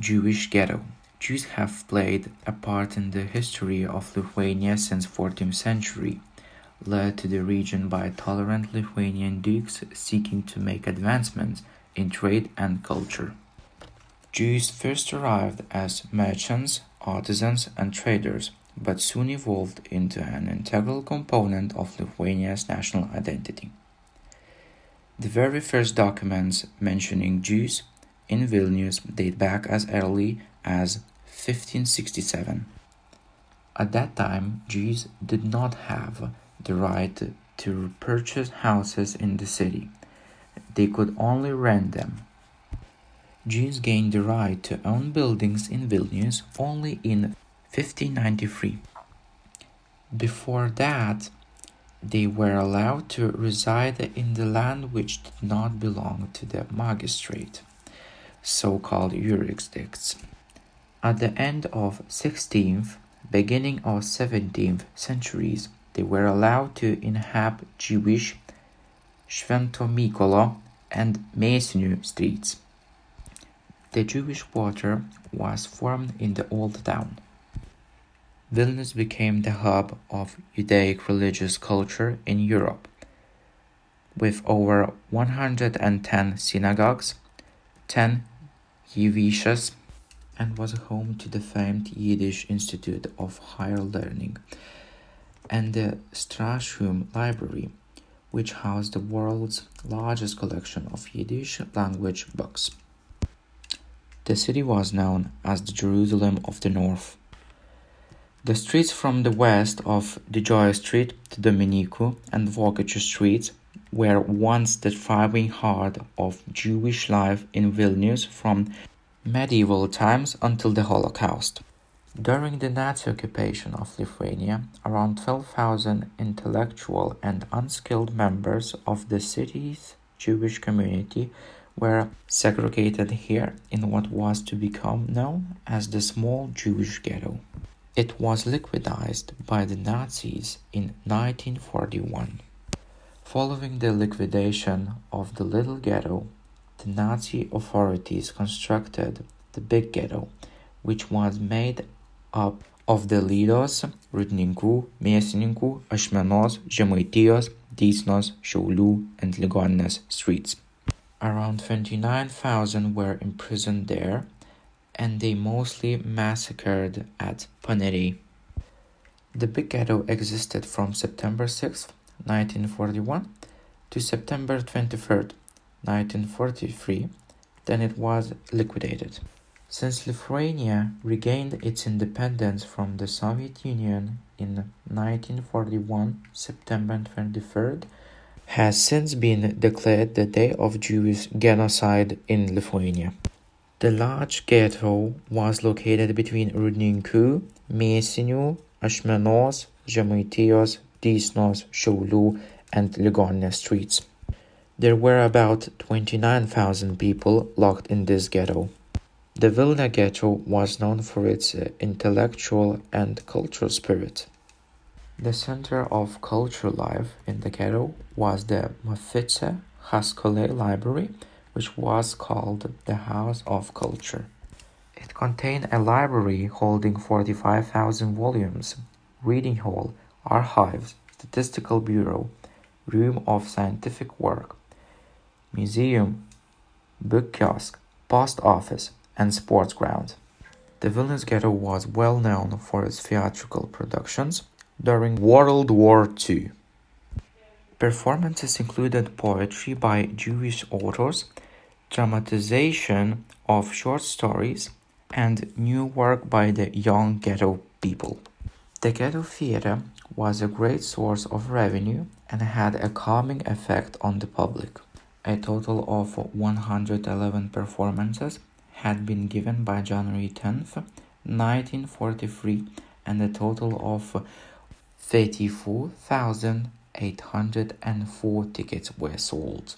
Jewish ghetto. Jews have played a part in the history of Lithuania since 14th century, led to the region by tolerant Lithuanian dukes seeking to make advancements in trade and culture. Jews first arrived as merchants, artisans, and traders, but soon evolved into an integral component of Lithuania's national identity. The very first documents mentioning Jews in Vilnius date back as early as 1567. At that time, Jews did not have the right to purchase houses in the city, they could only rent them. Jews gained the right to own buildings in Vilnius only in 1593. Before that, they were allowed to reside in the land which did not belong to the magistrate, so called jurisdicts. At the end of 16th, beginning of 17th centuries, they were allowed to inhabit Jewish Sventomikolo and Mėsinių streets. The Jewish quarter was formed in the old town. Vilnius became the hub of Judaic religious culture in Europe, with over 110 synagogues, 10 yeshivas, and was home to the famed Yiddish Institute of Higher Learning and the Strashun Library, which housed the world's largest collection of Yiddish language books. The city was known as the Jerusalem of the North. The streets from the west of Didžioji Street to Dominicų and Vokiečių streets were once the thriving heart of Jewish life in Vilnius from medieval times until the Holocaust. During the Nazi occupation of Lithuania, around 12,000 intellectual and unskilled members of the city's Jewish community were segregated here in what was to become known as the Small Jewish Ghetto. It was liquidized by the Nazis in 1941. Following the liquidation of the Little Ghetto, the Nazi authorities constructed the Big Ghetto, which was made up of the Lydos, Rūdninkų, Mėsininkų, Ašmenos, Žemaitijos, Dysnos, Šiaulių, and Ligoninės streets. Around 29,000 were imprisoned there and they mostly massacred at Paneriai. The Big Ghetto existed from September 6, 1941 to September 23, 1943, then it was liquidated. Since Lithuania regained its independence from the Soviet Union in 1941, September 23rd has since been declared the Day of Jewish Genocide in Lithuania. The large ghetto was located between Rūdninkų, Mėsinių, Ašmenos, Žemaitijos, Dysnos, Šiaulių, and Ligoninės streets. There were about 29,000 people locked in this ghetto. The Vilna ghetto was known for its uh, intellectual and cultural spirit. The center of cultural life in the ghetto was the Mefitse Haskole Library, which was called the House of Culture. It contained a library holding 45,000 volumes, reading hall, archives, statistical bureau, room of scientific work, museum, book kiosk, post office, and sports ground. The Vilnius Ghetto was well known for its theatrical productions during World War II. Performances included poetry by Jewish authors, dramatization of short stories, and new work by the young ghetto people. The ghetto theater was a great source of revenue and had a calming effect on the public. A total of 111 performances had been given by January 10th, 1943, and a total of 34,804 tickets were sold.